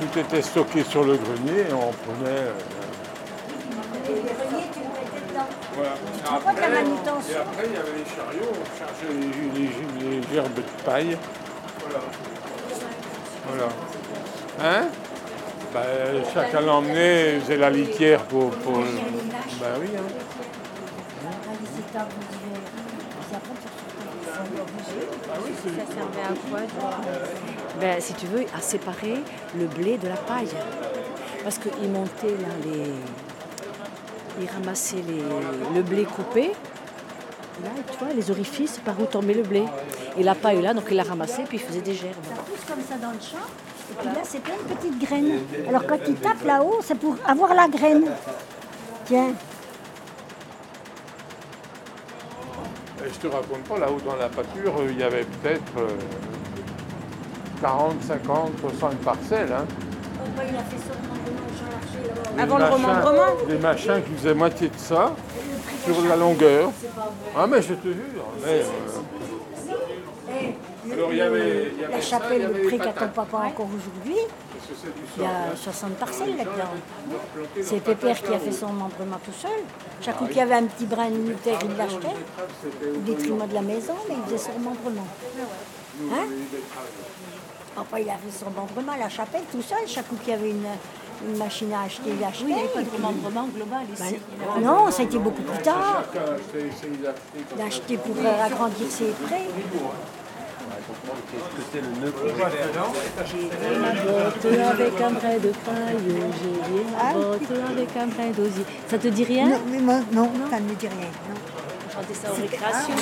tout était stocké sur le grenier et on prenait. euh, Et les greniers, tu le mettais dedans. voilà. La manutention. Et après, il y avait les chariots, on chargeait les, les- les gerbes de paille. Voilà. Voilà. Hein? Bah, Chacun l'emmenait, faisait la litière pour. pour... Bah oui, hein. Ça servait à quoi ben, Si tu veux, à séparer le blé de la paille. Parce qu'ils montaient là les. Ils ramassaient les- le blé coupé. Là, tu vois, les orifices par où tombait le blé. Et la paille là, donc ils la ramassaient puis ils faisaient des gerbes. Ça pousse comme ça dans le champ. Et puis là, c'est plein de petites graines. Alors quand il tape là-haut, c'est pour avoir la graine. Tiens. Et je te raconte pas, là-haut dans la pâture, euh, il y avait peut-être euh, 40, 50, 60 parcelles. Hein. il a fait ça Des Avant le machins- remembrement Des machins qui faisaient moitié de ça, sur la longueur. Ah mais je te jure. mais, euh, Alors, il y avait- il y avait La ça, il y chapelle, avait le pré qu'a ton papa encore aujourd'hui, il y a 60 parcelles là-dedans. C'est Pépère qui a fait son membrement tout seul. Chaque coup qu'il y avait un petit brin de terre, il l'achetait. Au détriment de la maison, mais il faisait son membrement. Hein Papa, il a fait son membrement à la chapelle tout seul. Chaque coup qu'il y avait une, une machine à acheter, il achetait. Oui, il n'y avait pas de remembrement global ici. Ben, non, ça a été beaucoup plus tard. Chacun achetait, essayait d'acheter comme pour euh, agrandir ses prés. J'ai ma botte avec un brin de paille, j'ai ma botte avec un brin d'osier. Ça te dit rien Non, mais moi, non, ça ne me dit rien. non. On chantait ça aux récréations.